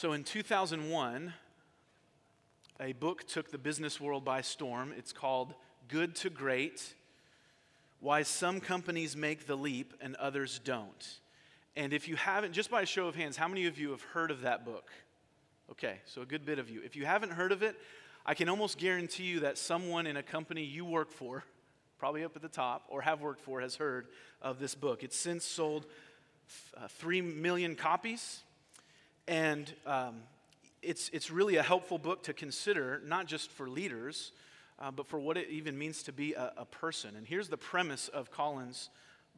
So in 2001, a book took the business world by storm. It's called Good to Great Why Some Companies Make the Leap and Others Don't. And if you haven't, just by a show of hands, how many of you have heard of that book? Okay, so a good bit of you. If you haven't heard of it, I can almost guarantee you that someone in a company you work for, probably up at the top, or have worked for, has heard of this book. It's since sold uh, 3 million copies. And um, it's, it's really a helpful book to consider, not just for leaders, uh, but for what it even means to be a, a, person. And here's the premise of Collins'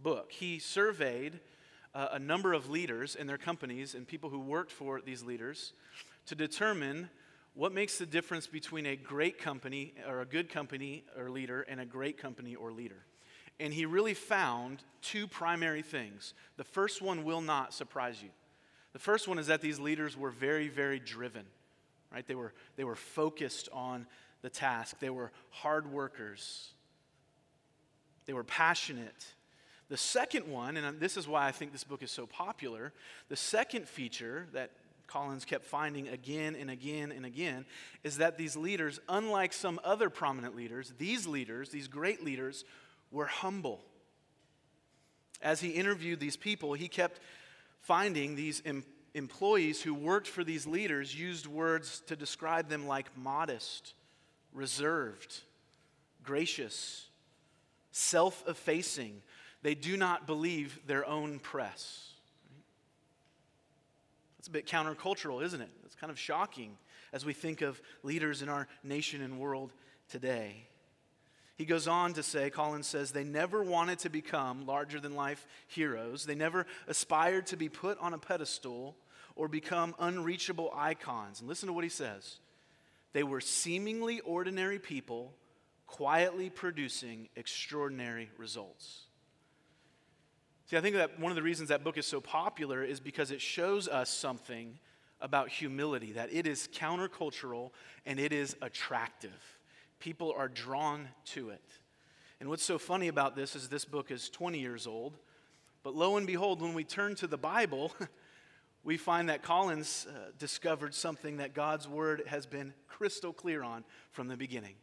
book he surveyed uh, a number of leaders in their companies and people who worked for these leaders to determine what makes the difference between a great company or a good company or leader and a great company or leader. And he really found two primary things. The first one will not surprise you. The first one is that these leaders were very, very driven, right? They were, they were focused on the task, they were hard workers, they were passionate. The second one, and this is why I think this book is so popular, the second feature that Collins kept finding again and again and again is that these leaders, unlike some other prominent leaders, these leaders, these great leaders, were humble. As he interviewed these people, he kept finding these em- employees who worked for these leaders used words to describe them like modest, reserved, gracious, self effacing. They do not believe their own press. That's a bit countercultural, isn't it? It's kind of shocking as we think of leaders in our nation and world today. He goes on to say, Collins says, they never wanted to become larger than life heroes. They never aspired to be put on a pedestal or become unreachable icons. And listen to what he says they were seemingly ordinary people quietly producing extraordinary results. See, I think that one of the reasons that book is so popular is because it shows us something about humility, that it is countercultural and it is attractive people are drawn to it. And what's so funny about this is this book is 20 years old, but lo and behold, when we turn to the Bible, we find that Collins uh, discovered something that God's word has been crystal clear on from the beginning.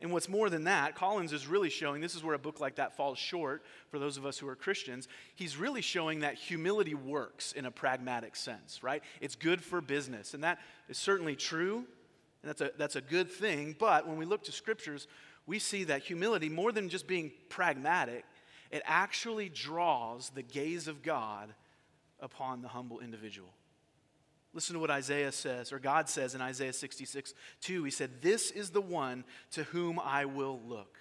And what's more than that, Collins is really showing this is where a book like that falls short for those of us who are Christians. He's really showing that humility works in a pragmatic sense, right? It's good for business. And that is certainly true. And that's a, that's a good thing. But when we look to scriptures, we see that humility, more than just being pragmatic, it actually draws the gaze of God upon the humble individual. Listen to what Isaiah says, or God says in Isaiah 66 2. He said, This is the one to whom I will look.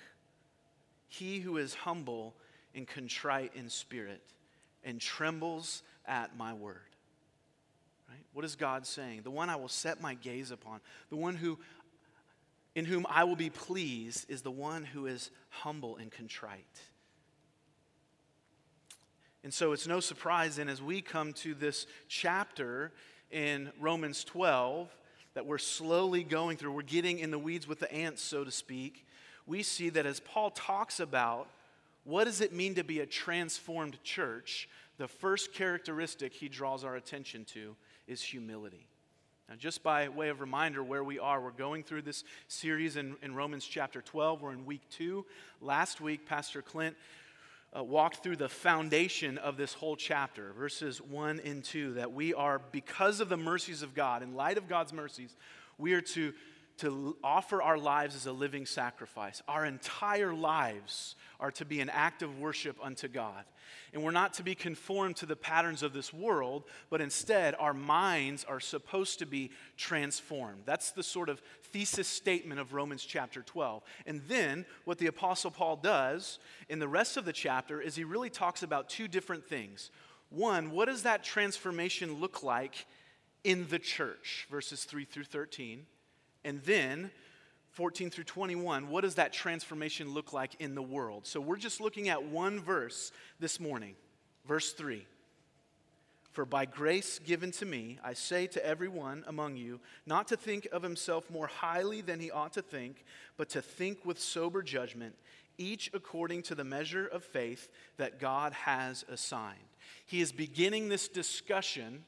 He who is humble and contrite in spirit and trembles at my word. What is God saying? The one I will set my gaze upon, the one who in whom I will be pleased is the one who is humble and contrite. And so it's no surprise then as we come to this chapter in Romans 12 that we're slowly going through, we're getting in the weeds with the ants, so to speak. We see that as Paul talks about what does it mean to be a transformed church, the first characteristic he draws our attention to is humility. Now, just by way of reminder where we are, we're going through this series in, in Romans chapter 12. We're in week two. Last week, Pastor Clint uh, walked through the foundation of this whole chapter, verses 1 and 2, that we are, because of the mercies of God, in light of God's mercies, we are to, to offer our lives as a living sacrifice. Our entire lives are to be an act of worship unto God. And we're not to be conformed to the patterns of this world, but instead, our minds are supposed to be transformed. That's the sort of thesis statement of Romans chapter 12. And then, what the Apostle Paul does in the rest of the chapter is he really talks about two different things. One, what does that transformation look like in the church? Verses 3 through 13. And then, 14 through 21, what does that transformation look like in the world? So we're just looking at one verse this morning, verse 3. For by grace given to me, I say to everyone among you, not to think of himself more highly than he ought to think, but to think with sober judgment, each according to the measure of faith that God has assigned. He is beginning this discussion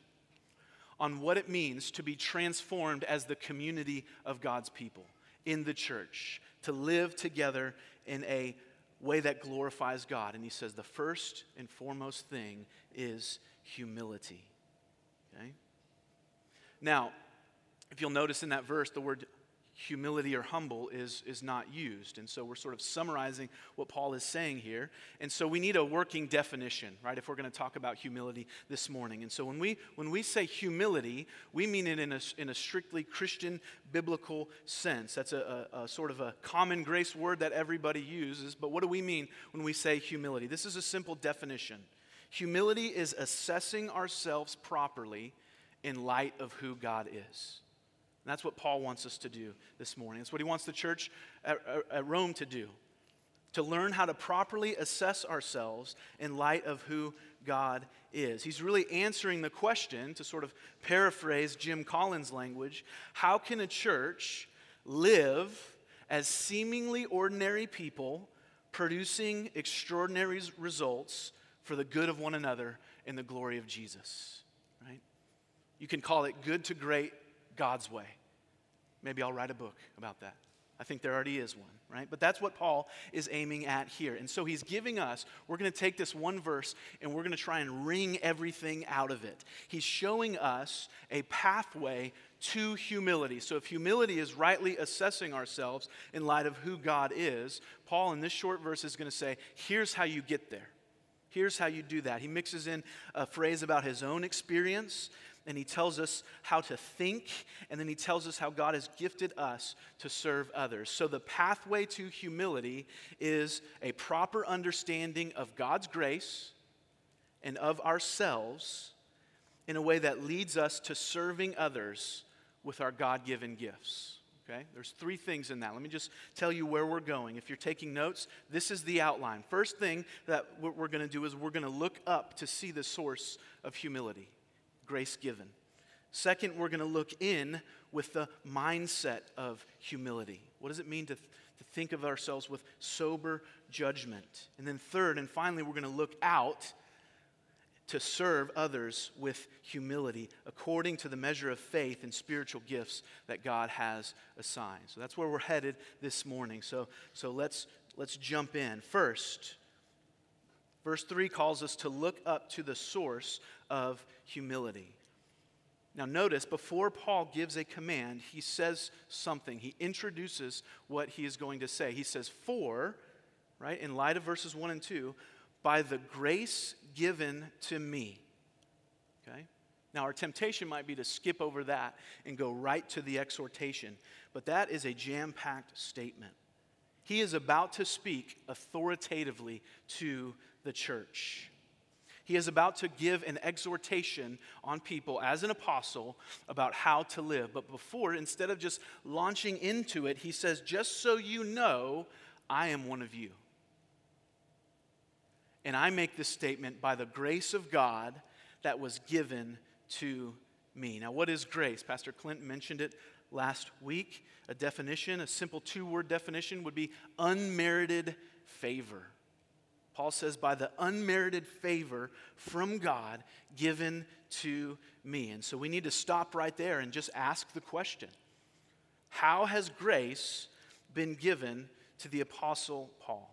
on what it means to be transformed as the community of God's people in the church, to live together in a way that glorifies God. And he says the first and foremost thing is humility. Okay? Now, if you'll notice in that verse, the word humility or humble is, is not used. And so we're sort of summarizing what Paul is saying here. And so we need a working definition, right, if we're going to talk about humility this morning. And so when we, when we say humility, we mean it in a, in a strictly Christian biblical sense. That's a, a, a sort of a common grace word that everybody uses. But what do we mean when we say humility? This is a simple definition humility is assessing ourselves properly in light of who God is. And that's what Paul wants us to do this morning. It's what he wants the church at, at, Rome to do to learn how to properly assess ourselves in light of who God is. He's really answering the question, to sort of paraphrase Jim Collins' language how can a church live as seemingly ordinary people producing extraordinary results for the good of one another in the glory of Jesus? Right? You can call it good to great God's way. Maybe I'll write a book about that. I think there already is one, right? But that's what Paul is aiming at here. And so he's giving us, we're going to take this one verse and we're going to try and wring everything out of it. He's showing us a pathway to humility. So if humility is rightly assessing ourselves in light of who God is, Paul in this short verse is going to say, here's how you get there. Here's how you do that. He mixes in a phrase about his own experience and he tells us how to think, and then he tells us how God has gifted us to serve others. So, the pathway to humility is a proper understanding of God's grace and of ourselves in a way that leads us to serving others with our God given gifts. Okay? There's three things in that. Let me just tell you where we're going. If you're taking notes, this is the outline. First thing that what we're going to do is we're going to look up to see the source of humility grace given. Second, we're going to look in with the mindset of humility. What does it mean to, th- to think of ourselves with sober judgment? And then, third and finally, we're going to look out to serve others with humility according to the measure of faith and spiritual gifts that God has assigned. So that's where we're headed this morning. So, so let's, let's jump in. First, verse 3 calls us to look up to the source of humility. Now, notice before Paul gives a command, he says something. He introduces what he is going to say. He says, For, right, in light of verses 1 and 2, by the grace given to me. Okay? Now, our temptation might be to skip over that and go right to the exhortation, but that is a jam packed statement. He is about to speak authoritatively to the church. He is about to give an exhortation on people as an apostle about how to live. But before, instead of just launching into it, he says, Just so you know, I am one of you. And I make this statement by the grace of God that was given to me. Now, what is grace? Pastor Clint mentioned it last week. A definition, a simple two word definition, would be unmerited favor. Paul says, by the unmerited favor from God given to me. And so we need to stop right there and just ask the question How has grace been given to the Apostle Paul?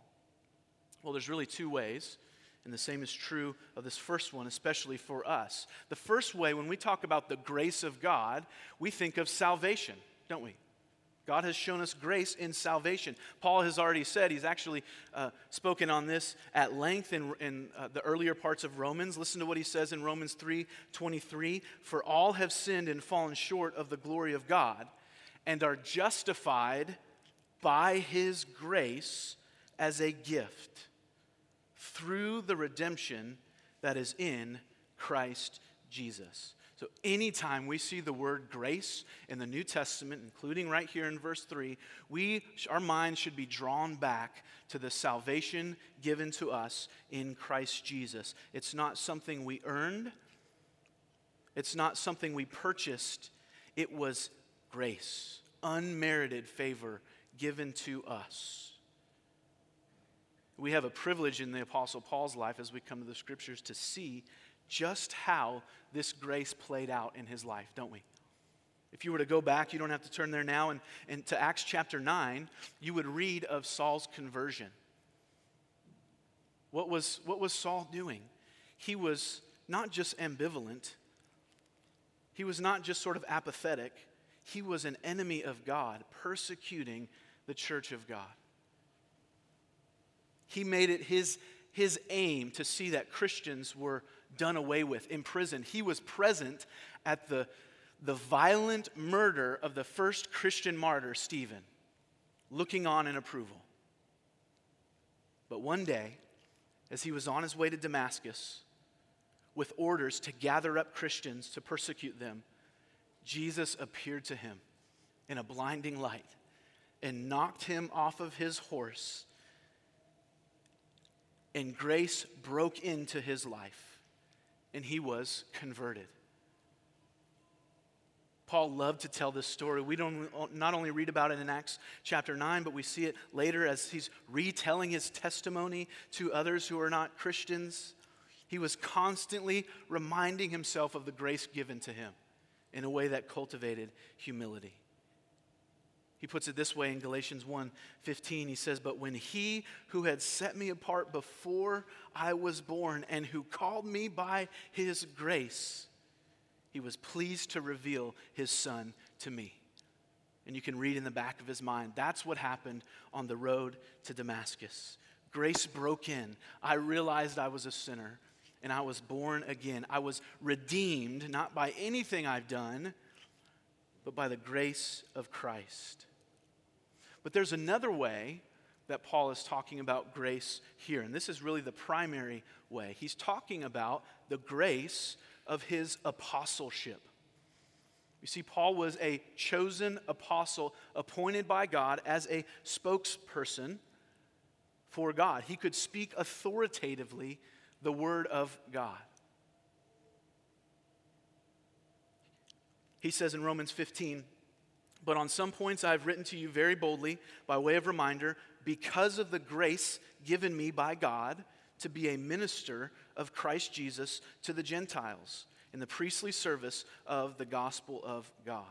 Well, there's really two ways. And the same is true of this first one, especially for us. The first way, when we talk about the grace of God, we think of salvation, don't we? God has shown us grace in salvation. Paul has already said, he's actually uh, spoken on this at length in, in uh, the earlier parts of Romans. Listen to what he says in Romans 3 23. For all have sinned and fallen short of the glory of God and are justified by his grace as a gift through the redemption that is in Christ Jesus. So, anytime we see the word grace in the New Testament, including right here in verse 3, we, our minds should be drawn back to the salvation given to us in Christ Jesus. It's not something we earned, it's not something we purchased. It was grace, unmerited favor given to us. We have a privilege in the Apostle Paul's life as we come to the scriptures to see just how this grace played out in his life, don't we? If you were to go back, you don't have to turn there now, and, and to Acts chapter 9, you would read of Saul's conversion. What was, what was Saul doing? He was not just ambivalent, he was not just sort of apathetic, he was an enemy of God, persecuting the church of God. He made it his, his aim to see that Christians were done away with, imprisoned. He was present at the, the violent murder of the first Christian martyr, Stephen, looking on in approval. But one day, as he was on his way to Damascus with orders to gather up Christians to persecute them, Jesus appeared to him in a blinding light and knocked him off of his horse. And grace broke into his life, and he was converted. Paul loved to tell this story. We don't not only read about it in Acts chapter 9, but we see it later as he's retelling his testimony to others who are not Christians. He was constantly reminding himself of the grace given to him in a way that cultivated humility. He puts it this way in Galatians 1:15. He says, "But when he who had set me apart before I was born and who called me by his grace he was pleased to reveal his son to me. And you can read in the back of his mind that's what happened on the road to Damascus. Grace broke in. I realized I was a sinner and I was born again. I was redeemed not by anything I've done, but by the grace of Christ. But there's another way that Paul is talking about grace here, and this is really the primary way. He's talking about the grace of his apostleship. You see, Paul was a chosen apostle appointed by God as a spokesperson for God. He could speak authoritatively the word of God. He says in Romans 15, but on some points I have written to you very boldly by way of reminder, because of the grace given me by God to be a minister of Christ Jesus to the Gentiles in the priestly service of the gospel of God.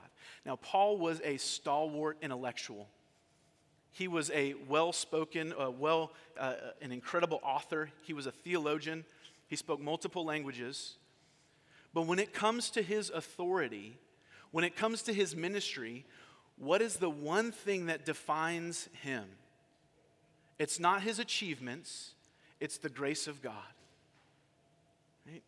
Now, Paul was a stalwart intellectual. He was a well spoken, uh, well, uh, an incredible author. He was a theologian. He spoke multiple languages. But when it comes to his authority, when it comes to his ministry, what is the one thing that defines him? It's not his achievements, it's the grace of God. Right?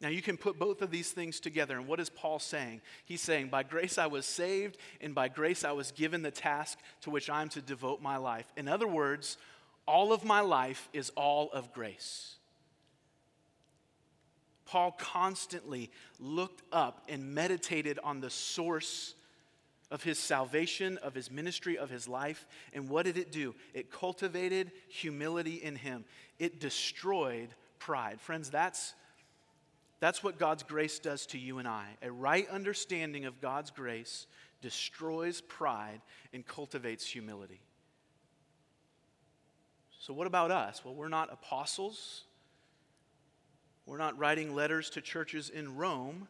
Now, you can put both of these things together. And what is Paul saying? He's saying, By grace I was saved, and by grace I was given the task to which I'm to devote my life. In other words, all of my life is all of grace. Paul constantly looked up and meditated on the source of his salvation, of his ministry, of his life. And what did it do? It cultivated humility in him, it destroyed pride. Friends, that's, that's what God's grace does to you and I. A right understanding of God's grace destroys pride and cultivates humility. So, what about us? Well, we're not apostles. We're not writing letters to churches in Rome.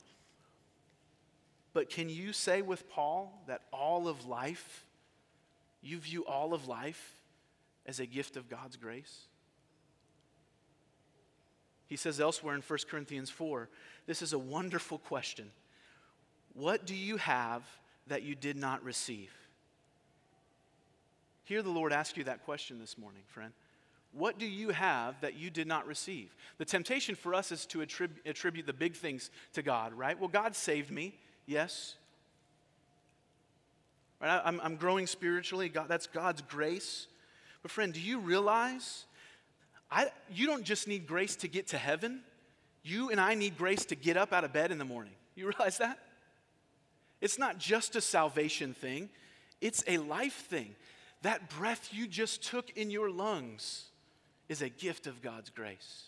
But can you say with Paul that all of life, you view all of life as a gift of God's grace? He says elsewhere in 1 Corinthians 4 this is a wonderful question. What do you have that you did not receive? Hear the Lord ask you that question this morning, friend. What do you have that you did not receive? The temptation for us is to attrib- attribute the big things to God, right? Well, God saved me. Yes. Right? I'm, I'm growing spiritually. God, that's God's grace. But, friend, do you realize I, you don't just need grace to get to heaven? You and I need grace to get up out of bed in the morning. You realize that? It's not just a salvation thing, it's a life thing. That breath you just took in your lungs is a gift of God's grace.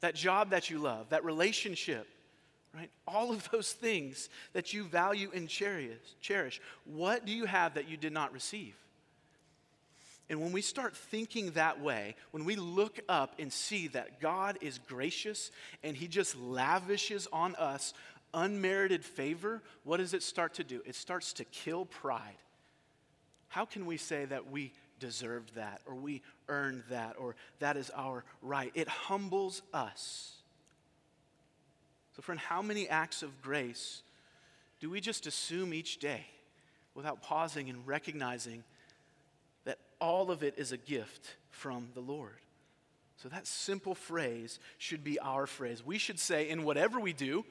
That job that you love, that relationship, right? All of those things that you value and cherish. What do you have that you did not receive? And when we start thinking that way, when we look up and see that God is gracious and He just lavishes on us unmerited favor, what does it start to do? It starts to kill pride. How can we say that we deserved that or we earned that or that is our right? It humbles us. So, friend, how many acts of grace do we just assume each day without pausing and recognizing that all of it is a gift from the Lord? So, that simple phrase should be our phrase. We should say, in whatever we do,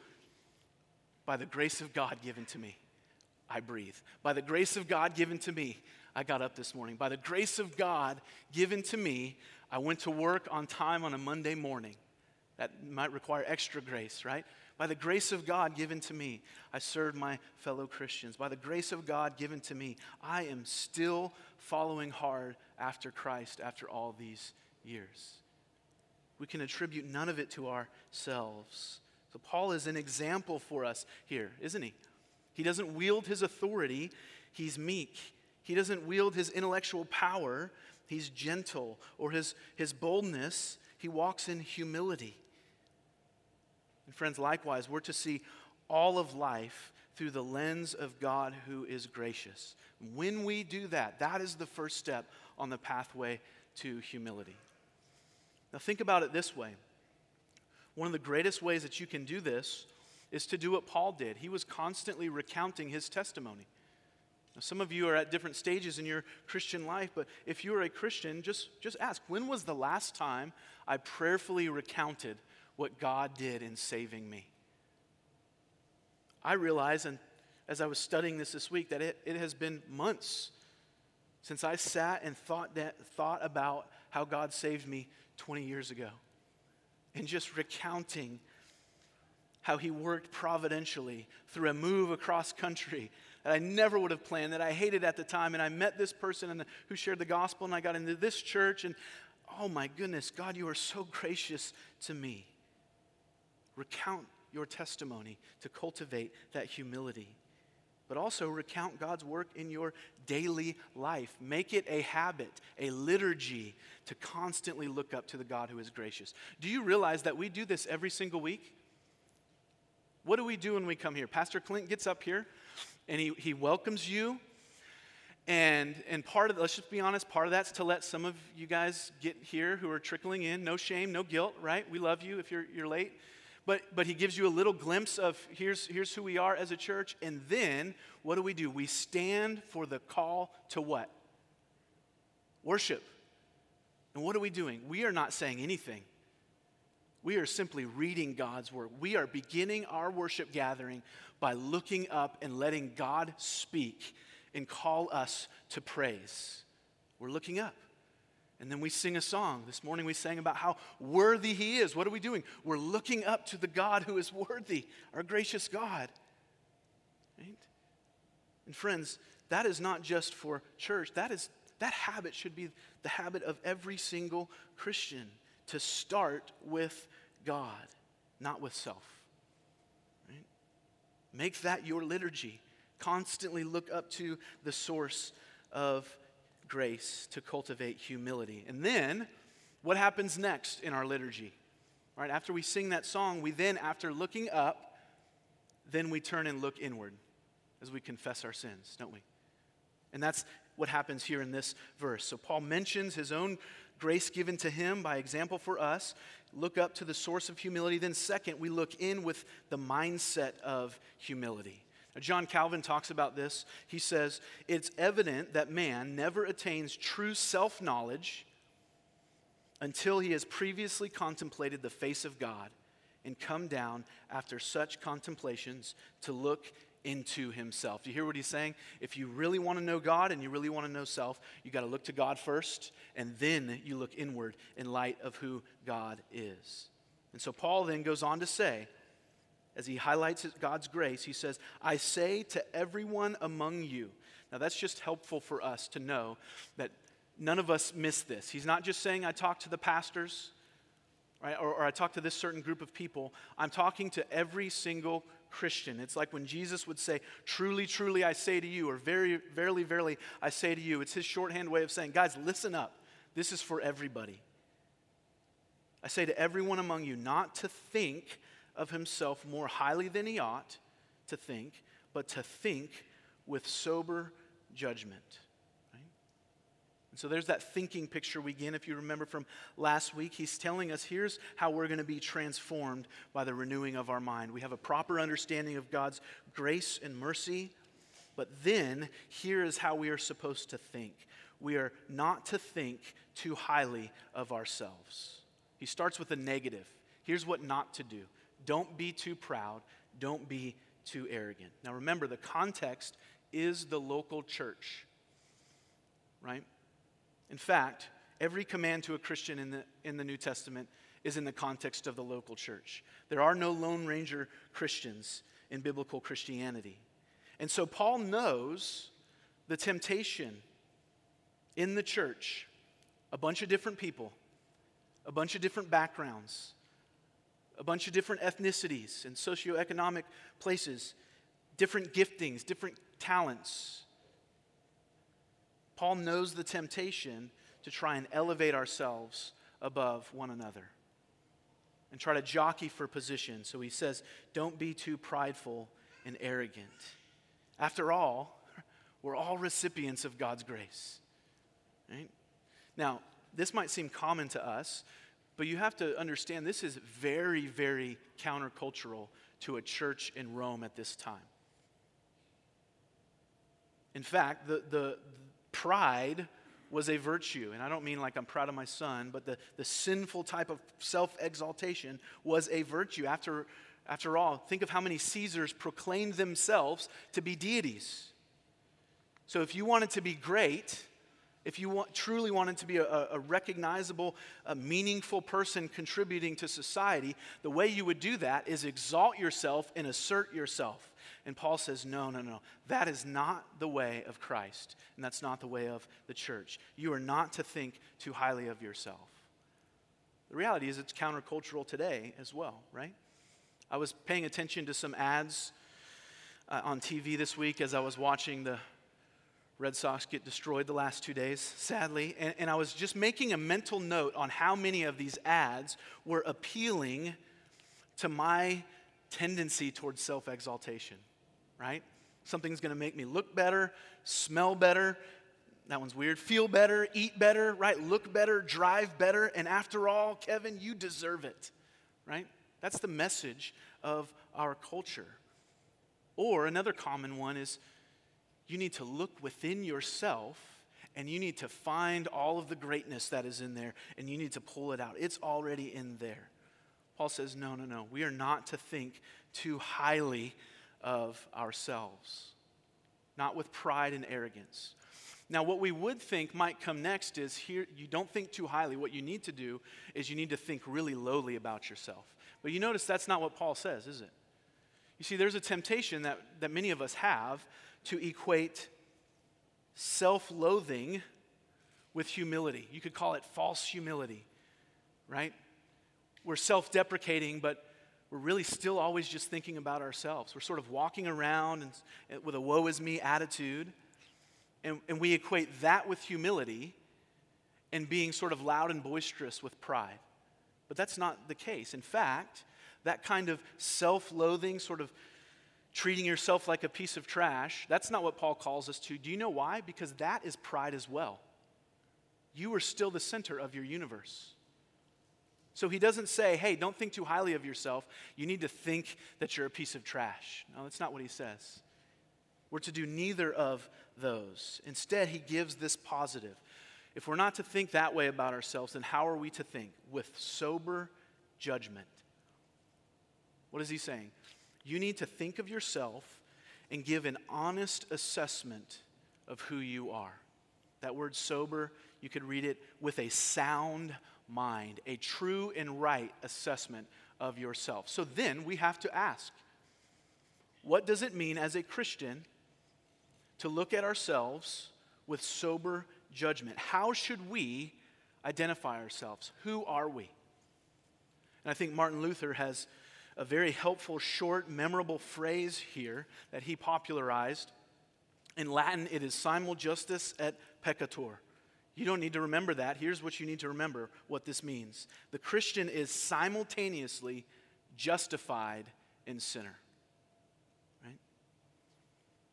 by the grace of God given to me, I breathe. By the grace of God given to me, I got up this morning. By the grace of God given to me, I went to work on time on a Monday morning. That might require extra grace, right? By the grace of God given to me, I served my fellow Christians. By the grace of God given to me, I am still following hard after Christ after all these years. We can attribute none of it to ourselves. So, Paul is an example for us here, isn't he? He doesn't wield his authority, he's meek. He doesn't wield his intellectual power, he's gentle. Or his, his boldness, he walks in humility. And friends, likewise, we're to see all of life through the lens of God who is gracious. When we do that, that is the first step on the pathway to humility. Now, think about it this way one of the greatest ways that you can do this is to do what Paul did. He was constantly recounting his testimony. Some of you are at different stages in your Christian life, but if you are a Christian, just, just ask when was the last time I prayerfully recounted what God did in saving me. I realize, and as I was studying this this week, that it, it has been months since I sat and thought, that, thought about how God saved me 20 years ago. And just recounting how he worked providentially through a move across country that I never would have planned, that I hated at the time. And I met this person the, who shared the gospel, and I got into this church. And oh my goodness, God, you are so gracious to me. Recount your testimony to cultivate that humility. But also recount God's work in your daily life. Make it a habit, a liturgy to constantly look up to the God who is gracious. Do you realize that we do this every single week? What do we do when we come here? Pastor Clint gets up here and he, he welcomes you. And, and part of, let's just be honest, part of that's to let some of you guys get here who are trickling in. No shame, no guilt, right? We love you if you're, you're late. But, but he gives you a little glimpse of here's, here's who we are as a church. And then what do we do? We stand for the call to what? Worship. And what are we doing? We are not saying anything. We are simply reading God's word. We are beginning our worship gathering by looking up and letting God speak and call us to praise. We're looking up. And then we sing a song. This morning we sang about how worthy He is. What are we doing? We're looking up to the God who is worthy, our gracious God. Right? And friends, that is not just for church. That is that habit should be the habit of every single Christian to start with God, not with self. Right? Make that your liturgy. Constantly look up to the source of grace to cultivate humility. And then, what happens next in our liturgy? Right after we sing that song, we then, after looking up, then we turn and look inward as we confess our sins, don't we? And that's what happens here in this verse. So Paul mentions his own grace given to him by example for us. Look up to the source of humility. Then, second, we look in with the mindset of humility. John Calvin talks about this. He says, It's evident that man never attains true self knowledge until he has previously contemplated the face of God and come down after such contemplations to look into himself. Do you hear what he's saying? If you really want to know God and you really want to know self, you got to look to God first, and then you look inward in light of who God is. And so Paul then goes on to say, as he highlights God's grace, he says, I say to everyone among you. Now, that's just helpful for us to know that none of us miss this. He's not just saying, I talk to the pastors, right, or, or I talk to this certain group of people. I'm talking to every single Christian. It's like when Jesus would say, Truly, truly, I say to you, or very, verily, verily, I say to you. It's his shorthand way of saying, Guys, listen up. This is for everybody. I say to everyone among you not to think of himself more highly than he ought to think, but to think with sober judgment. And so there's that thinking picture we get. If you remember from last week, he's telling us here's how we're going to be transformed by the renewing of our mind. We have a proper understanding of God's grace and mercy, but then here is how we are supposed to think. We are not to think too highly of ourselves. He starts with a negative. Here's what not to do don't be too proud, don't be too arrogant. Now remember, the context is the local church, right? In fact, every command to a Christian in the, in the New Testament is in the context of the local church. There are no Lone Ranger Christians in biblical Christianity. And so Paul knows the temptation in the church, a bunch of different people, a bunch of different backgrounds, a bunch of different ethnicities and socioeconomic places, different giftings, different talents. Paul knows the temptation to try and elevate ourselves above one another and try to jockey for position. So he says, Don't be too prideful and arrogant. After all, we're all recipients of God's grace. Right? Now, this might seem common to us, but you have to understand this is very, very countercultural to a church in Rome at this time. In fact, the, the, pride was a virtue. And I don't mean like I'm proud of my son, but the, the sinful type of self exaltation was a virtue. After, after all, think of how many Caesars proclaimed themselves to be deities. So if you wanted to be great, if you want, truly wanted to be a, a recognizable, a meaningful person contributing to society, the way you would do that is exalt yourself and assert yourself. And Paul says, no, no, no. That is not the way of Christ, and that's not the way of the church. You are not to think too highly of yourself. The reality is, it's countercultural today as well, right? I was paying attention to some ads uh, on TV this week as I was watching the Red Sox get destroyed the last two days, sadly. And, and, I was just making a mental note on how many of these ads were appealing to my tendency towards self exaltation right? Something's going to make me look better, smell better. That one's weird. Feel better, eat better, right? Look better, drive better. And after all, Kevin, you deserve it, right? That's the message of our culture. Or another common one is you need to look within yourself and you need to find all of the greatness that is in there and you need to pull it out. It's already in there. Paul says, no, no, no. We are not to think too highly of ourselves, not with pride and arrogance. Now, what we would think might come next is here, you don't think too highly. What you need to do is you need to think really lowly about yourself. But you notice that's not what Paul says, is it? You see, there's a temptation that, that many of us have to equate self loathing with humility. You could call it false humility, right? We're self deprecating, but we're really still always just thinking about ourselves. We're sort of walking around and, eh, with a woe is me attitude, and, and we equate that with humility and being sort of loud and boisterous with pride. But that's not the case. In fact, that kind of self loathing, sort of treating yourself like a piece of trash, that's not what Paul calls us to. Do you know why? Because that is pride as well. You are still the center of your universe. So he doesn't say, hey, don't think too highly of yourself. You need to think that you're a piece of trash. No, that's not what he says. We're to do neither of those. Instead, he gives this positive. If we're not to think that way about ourselves, then how are we to think? With sober judgment. What is he saying? You need to think of yourself and give an honest assessment of who you are. That word sober, you could read it with a sound mind, a true and right assessment of yourself. So then we have to ask what does it mean as a Christian to look at ourselves with sober judgment? How should we identify ourselves? Who are we? And I think Martin Luther has a very helpful, short, memorable phrase here that he popularized. In Latin, it is simul justus et peccator. You don't need to remember that. Here's what you need to remember what this means the Christian is simultaneously justified and sinner. Right?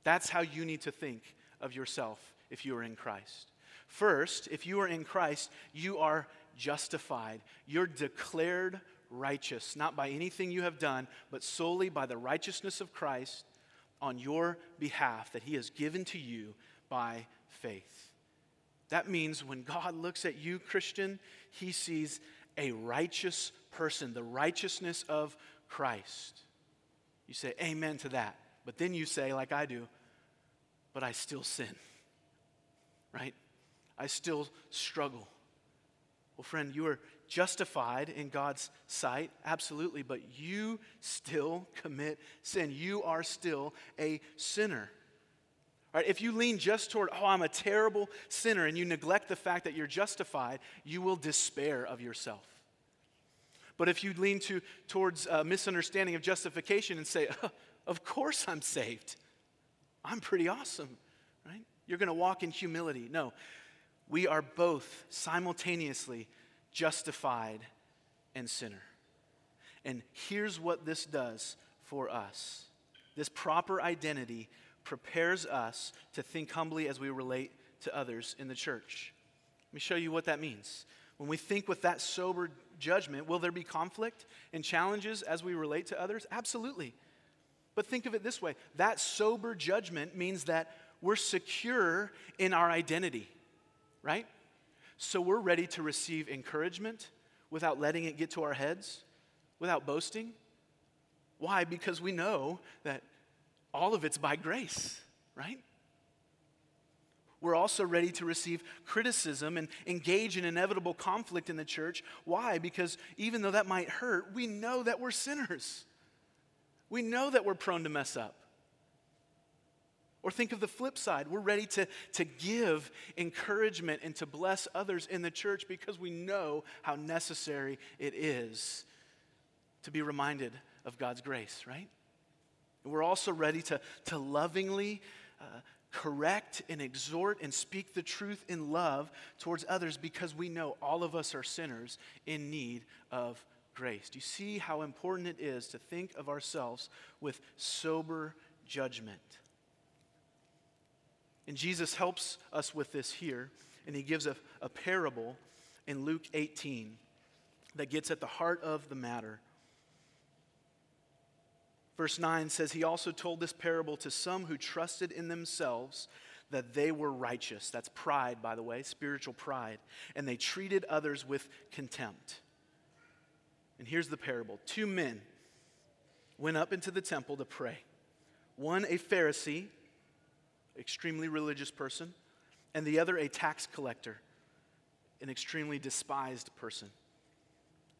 That's how you need to think of yourself if you are in Christ. First, if you are in Christ, you are justified. You're declared righteous, not by anything you have done, but solely by the righteousness of Christ on your behalf that he has given to you by faith. That means when God looks at you, Christian, he sees a righteous person, the righteousness of Christ. You say amen to that. But then you say, like I do, but I still sin, right? I still struggle. Well, friend, you are justified in God's sight, absolutely, but you still commit sin. You are still a sinner. Right, if you lean just toward, oh, I'm a terrible sinner, and you neglect the fact that you're justified, you will despair of yourself. But if you lean to, towards a misunderstanding of justification and say, oh, of course I'm saved, I'm pretty awesome, right? You're going to walk in humility. No, we are both simultaneously justified and sinner. And here's what this does for us this proper identity prepares us to think humbly as we relate to others in the church. Let me show you what that means. When we think with that sober judgment, will there be conflict and challenges as we relate to others? Absolutely. But think of it this way that sober judgment means that we're secure in our identity, right? So we're ready to receive encouragement without letting it get to our heads, without boasting. Why? Because we know that all of it's by grace, right? We're also ready to receive criticism and engage in inevitable conflict in the church. Why? Because even though that might hurt, we know that we're sinners. We know that we're prone to mess up. Or think of the flip side. We're ready to, to give encouragement and to bless others in the church because we know how necessary it is to be reminded of God's grace, right? And we're also ready to, to lovingly uh, correct and exhort and speak the truth in love towards others because we know all of us are sinners in need of grace. Do you see how important it is to think of ourselves with sober judgment? And Jesus helps us with this here, and he gives a, a parable in Luke 18 that gets at the heart of the matter. Verse 9 says, He also told this parable to some who trusted in themselves that they were righteous. That's pride, by the way, spiritual pride. And they treated others with contempt. And here's the parable two men went up into the temple to pray. One, a Pharisee extremely religious person, and the other a tax collector, an extremely despised person.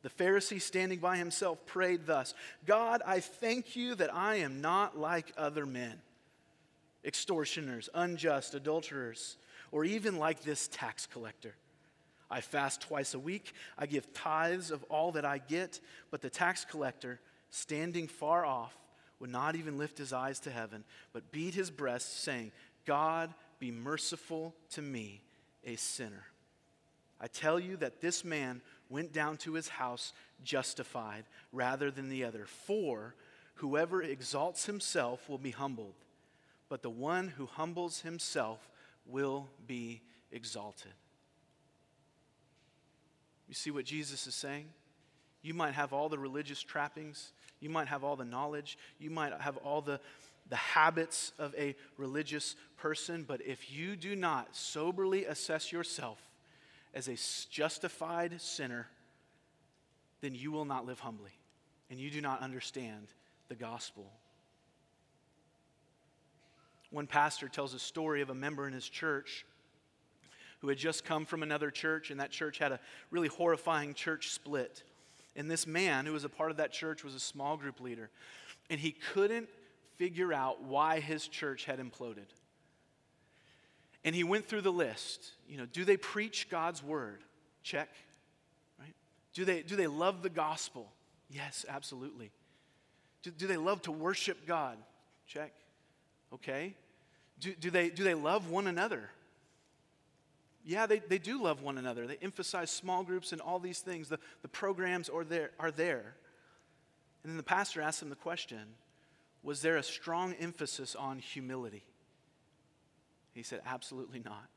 The Pharisee, standing by himself, prayed thus God, I thank you that I am not like other men, extortioners, unjust, adulterers, or even like this tax collector. I fast twice a week. I give tithes of all that I get. But the tax collector, standing far off, would not even lift his eyes to heaven, but beat his breast, saying, God, be merciful to me, a sinner. I tell you that this man went down to his house justified rather than the other. For whoever exalts himself will be humbled, but the one who humbles himself will be exalted. You see what Jesus is saying? You might have all the religious trappings, you might have all the knowledge, you might have all the, the habits of a religious person, but if you do not soberly assess yourself as a justified sinner, then you will not live humbly and you do not understand the gospel. One pastor tells a story of a member in his church who had just come from another church, and that church had a really horrifying church split. And this man who was a part of that church was a small group leader. And he couldn't figure out why his church had imploded. And he went through the list. You know, do they preach God's word? Check. Right? Do they, do they love the gospel? Yes, absolutely. Do, do they love to worship God? Check. Okay. Do, do, they, do they love one another? Yeah, they, they do love one another. They emphasize small groups and all these things. The, the programs are there, are there. And then the pastor asked them the question Was there a strong emphasis on humility? He said, Absolutely not.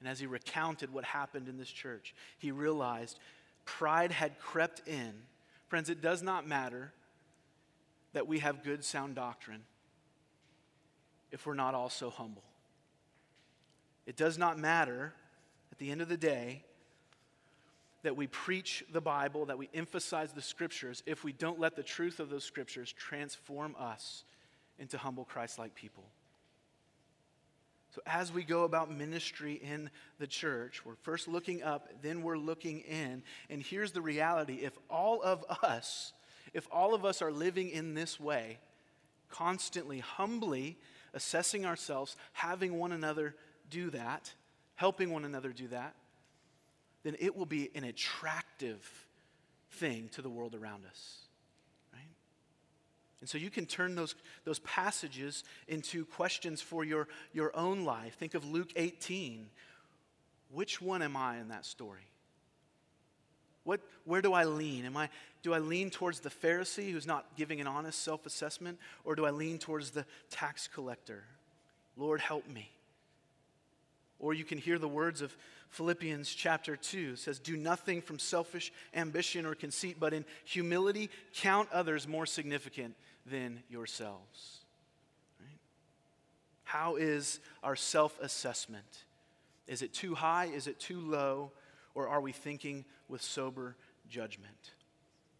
And as he recounted what happened in this church, he realized pride had crept in. Friends, it does not matter that we have good, sound doctrine if we're not also humble. It does not matter at the end of the day that we preach the Bible, that we emphasize the scriptures, if we don't let the truth of those scriptures transform us into humble Christ like people. So, as we go about ministry in the church, we're first looking up, then we're looking in. And here's the reality if all of us, if all of us are living in this way, constantly, humbly assessing ourselves, having one another do that, helping one another do that, then it will be an attractive thing to the world around us. And so you can turn those, those passages into questions for your, your own life. Think of Luke 18. Which one am I in that story? What, where do I lean? Am I, do I lean towards the Pharisee who's not giving an honest self assessment, or do I lean towards the tax collector? Lord, help me. Or you can hear the words of Philippians chapter 2 it says, Do nothing from selfish ambition or conceit, but in humility count others more significant than yourselves. Right? How is our self assessment? Is it too high? Is it too low? Or are we thinking with sober judgment?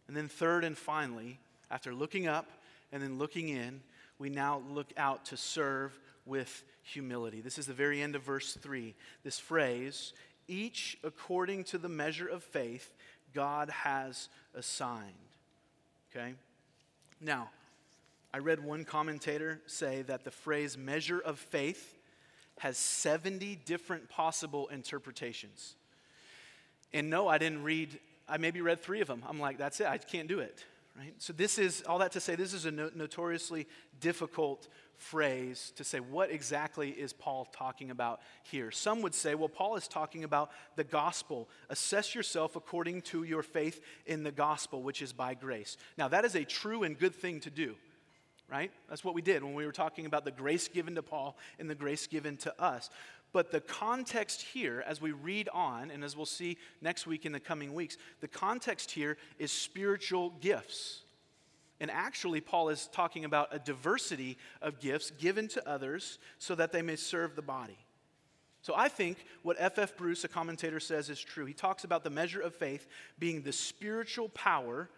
And then, third and finally, after looking up and then looking in, we now look out to serve with humility. This is the very end of verse 3. This phrase, each according to the measure of faith God has assigned. Okay? Now, I read one commentator say that the phrase measure of faith has 70 different possible interpretations. And no, I didn't read, I maybe read three of them. I'm like, that's it, I can't do it. Right? So, this is, all that to say, this is a no- notoriously difficult phrase to say what exactly is Paul talking about here. Some would say, well, Paul is talking about the gospel. Assess yourself according to your faith in the gospel, which is by grace. Now, that is a true and good thing to do right? That's what we did when we were talking about the grace given to Paul and the grace given to us. But the context here, as we read on, and as we'll see next week in the coming weeks, the context here is spiritual gifts. And actually, Paul is talking about a diversity of gifts given to others so that they may serve the body. So I think what F.F. Bruce, a commentator, says is true. He talks about the measure of faith being the spiritual power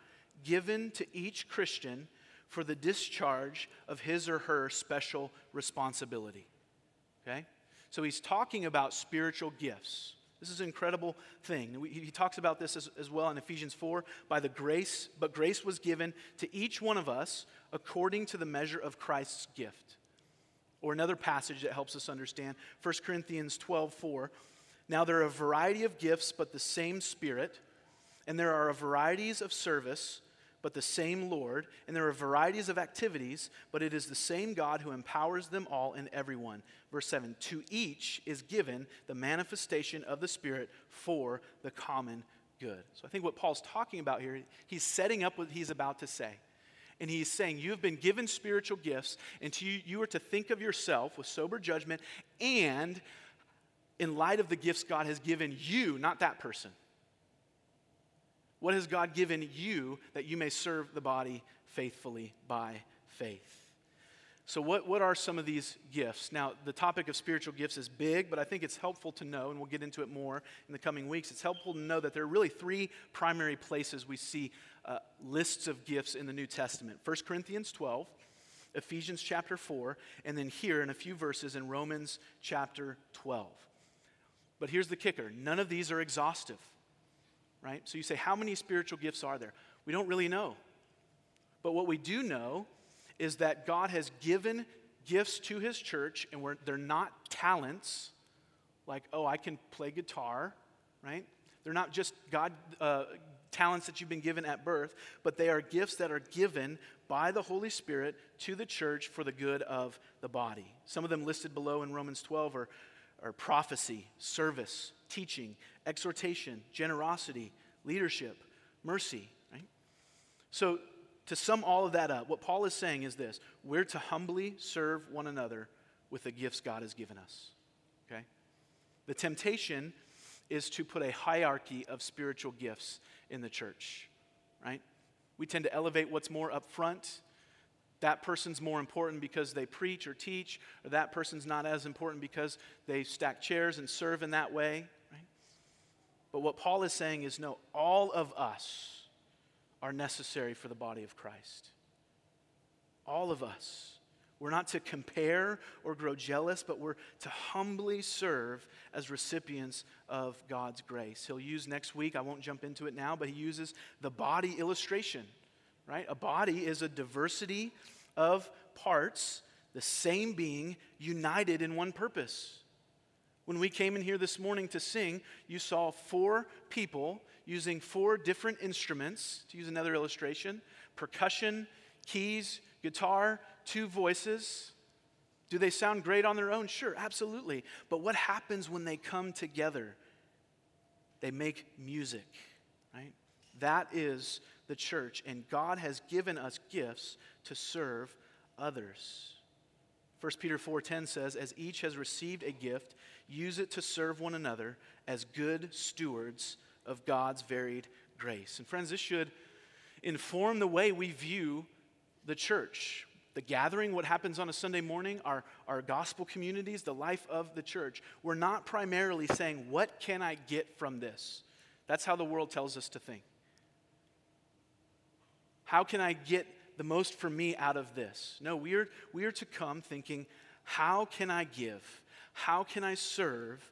given to each Christian for the discharge of his or her special responsibility. Okay? So he's talking about spiritual gifts. This is an incredible thing. He talks about this as, as, well in Ephesians 4 by the grace, but grace was given to each one of us according to the measure of Christ's gift. Or another passage that helps us understand 1 Corinthians 12 4. Now there are a variety of gifts, but the same Spirit, and there are a varieties of service but the same Lord, and there are varieties of activities, but it is the same God who empowers them all and everyone. Verse 7 To each is given the manifestation of the Spirit for the common good. So I think what Paul's talking about here, he's setting up what he's about to say. And he's saying, You have been given spiritual gifts, and to you, you are to think of yourself with sober judgment and in light of the gifts God has given you, not that person. What has God given you that you may serve the body faithfully by faith? So, what, what are some of these gifts? Now, the topic of spiritual gifts is big, but I think it's helpful to know, and we'll get into it more in the coming weeks. It's helpful to know that there are really three primary places we see uh, lists of gifts in the New Testament 1 Corinthians 12, Ephesians chapter 4, and then here in a few verses in Romans chapter 12. But here's the kicker none of these are exhaustive right? So you say, how many spiritual gifts are there? We don't really know. But what we do know is that God has given gifts to his church, and they're not talents like, oh, I can play guitar, right? They're not just God uh, talents that you've been given at birth, but they are gifts that are given by the Holy Spirit to the church for the good of the body. Some of them listed below in Romans 12 are, are prophecy, service, teaching, exhortation, generosity, leadership, mercy. Right? So, to sum all of that up, what Paul is saying is this we're to humbly serve one another with the gifts God has given us. Okay? The temptation is to put a hierarchy of spiritual gifts in the church, right? We tend to elevate what's more up front. That person's more important because they preach or teach, or that person's not as important because they stack chairs and serve in that way? But what Paul is saying is no, all of us are necessary for the body of Christ. All of us. We're not to compare or grow jealous, but we're to humbly serve as recipients of God's grace. He'll use next week, I won't jump into it now, but he uses the body illustration, right? A body is a diversity of parts, the same being united in one purpose. When we came in here this morning to sing, you saw four people using four different instruments, to use another illustration percussion, keys, guitar, two voices. Do they sound great on their own? Sure, absolutely. But what happens when they come together? They make music, right? That is the church, and God has given us gifts to serve others. 1 Peter 4:10 says, "As each has received a gift, use it to serve one another as good stewards of God's varied grace." And friends, this should inform the way we view the church the gathering, what happens on a Sunday morning, our, our gospel communities, the life of the church, we're not primarily saying, What can I get from this? That's how the world tells us to think. How can I get the most for me out of this? No, we are, we are to come thinking, How can I give? How can I serve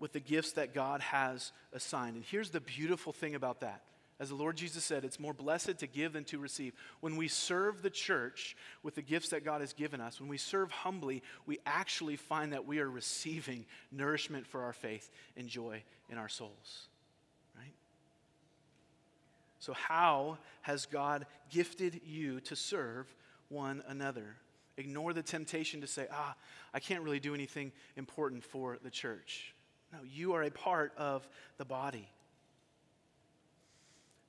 with the gifts that God has assigned? And here's the beautiful thing about that as the Lord Jesus said, it's more blessed to give than to receive. When we serve the church with the gifts that God has given us, when we serve humbly, we actually find that we are receiving nourishment for our faith and joy in our souls. So, how has God gifted you to serve one another? Ignore the temptation to say, ah, I can't really do anything important for the church. No, you are a part of the body.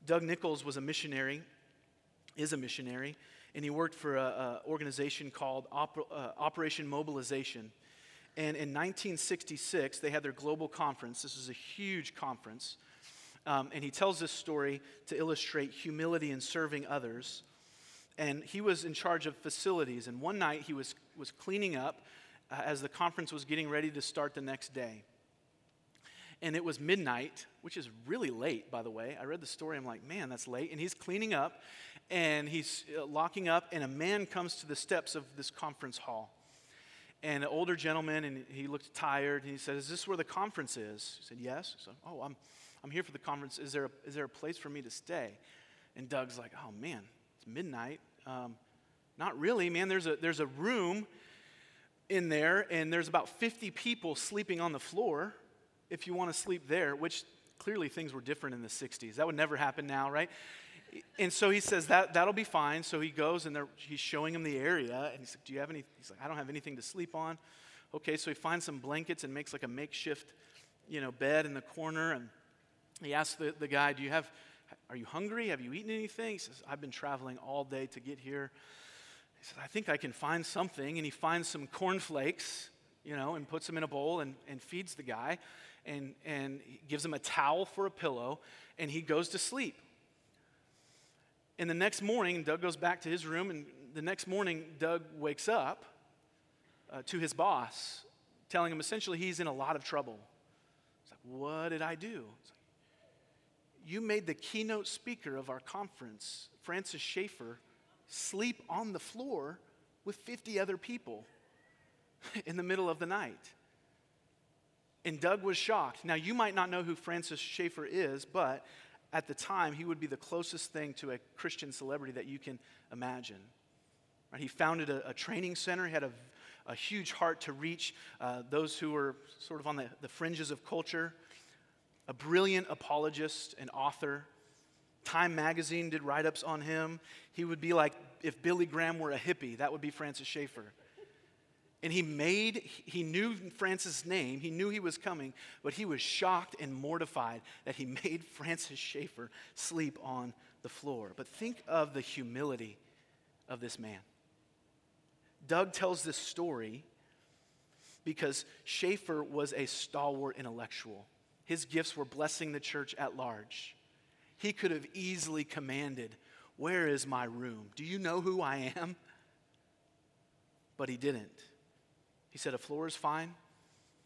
Doug Nichols was a missionary, is a missionary, and he worked for an organization called uh, Operation Mobilization. And in 1966, they had their global conference. This was a huge conference. Um, and he tells this story to illustrate humility in serving others. And he was in charge of facilities. And one night he was, was cleaning up uh, as the conference was getting ready to start the next day and it was midnight, which is really late, by the way. I read the story, I'm like, man, that's late. And he's cleaning up and he's uh, locking up, and a man comes to the steps of this conference hall. And an older gentleman, and he looked tired, and he said, Is this where the conference is? He said, Yes. He said, Oh, I'm, I'm here for the conference. Is there, a, is there a place for me to stay? And Doug's like, Oh, man, it's midnight. Um, not really, man. There's a, there's a room in there, and there's about 50 people sleeping on the floor if you want to sleep there, which clearly things were different in the 60s. That would never happen now, right? And so he says that that'll be fine. So he goes and he's showing him the area, and he's like, "Do you have any?" He's like, "I don't have anything to sleep on." Okay, so he finds some blankets and makes like a makeshift, you know, bed in the corner, and he asks the, the guy, "Do you have? Are you hungry? Have you eaten anything?" He says, "I've been traveling all day to get here." He says, "I think I can find something," and he finds some cornflakes, you know, and puts them in a bowl and, and feeds the guy and, and gives him a towel for a pillow, and he goes to sleep. And the next morning, Doug goes back to his room, and the next morning, Doug wakes up uh, to his boss, telling him essentially he's in a lot of trouble. He's like, What did I do? You made the keynote speaker of our conference, Francis Schaeffer, sleep on the floor with 50 other people in the middle of the night. And Doug was shocked. Now, you might not know who Francis Schaeffer is, but at the time, he would be the closest thing to a Christian celebrity that you can imagine. Right? He founded a, a, training center, he had a, a huge heart to reach uh, those who were sort of on the, the fringes of culture. A brilliant apologist and author. Time magazine did write ups on him. He would be like if Billy Graham were a hippie, that would be Francis Schaeffer. And he made, he knew Francis' name, he knew he was coming, but he was shocked and mortified that he made Francis Schaeffer sleep on the floor. But think of the humility of this man. Doug tells this story because Schaeffer was a stalwart intellectual. His gifts were blessing the church at large. He could have easily commanded, Where is my room? Do you know who I am? But he didn't. He said, A floor is fine,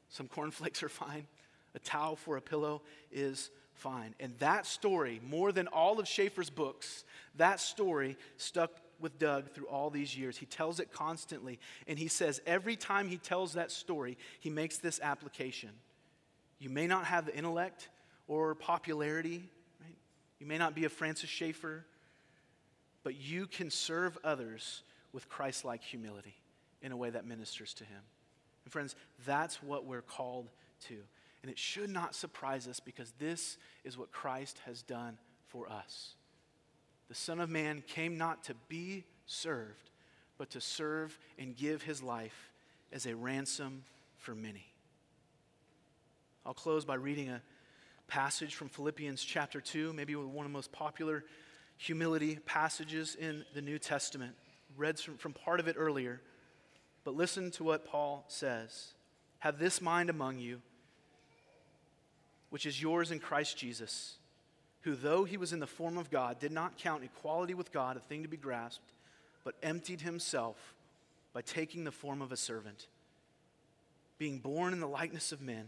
some cornflakes are fine, a towel for a pillow is fine. And that story, more than all of Schaeffer's books, that story stuck with Doug through all these years. He tells it constantly. And he says every time he tells that story, he makes this application. You may not have the intellect or popularity, right? You may not be a Francis Schaeffer, but you can serve others with Christ like humility in a way that ministers to him. And friends, that's what we're called to. And it should not surprise us because this is what Christ has done for us. The Son of Man came not to be served, but to serve and give his life as a ransom for many. I'll close by reading a passage from Philippians chapter 2, maybe one of the most popular humility passages in the New Testament. Read from, from part of it earlier. But listen to what Paul says Have this mind among you, which is yours in Christ Jesus, who, though he was in the form of God, did not count equality with God a thing to be grasped, but emptied himself by taking the form of a servant. Being born in the likeness of men,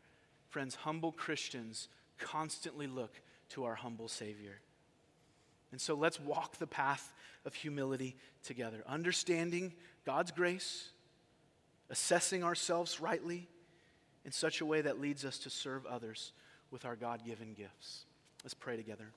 Friends, humble Christians constantly look to our humble Savior. And so let's walk the path of humility together, understanding God's grace, assessing ourselves rightly in such a way that leads us to serve others with our God given gifts. Let's pray together.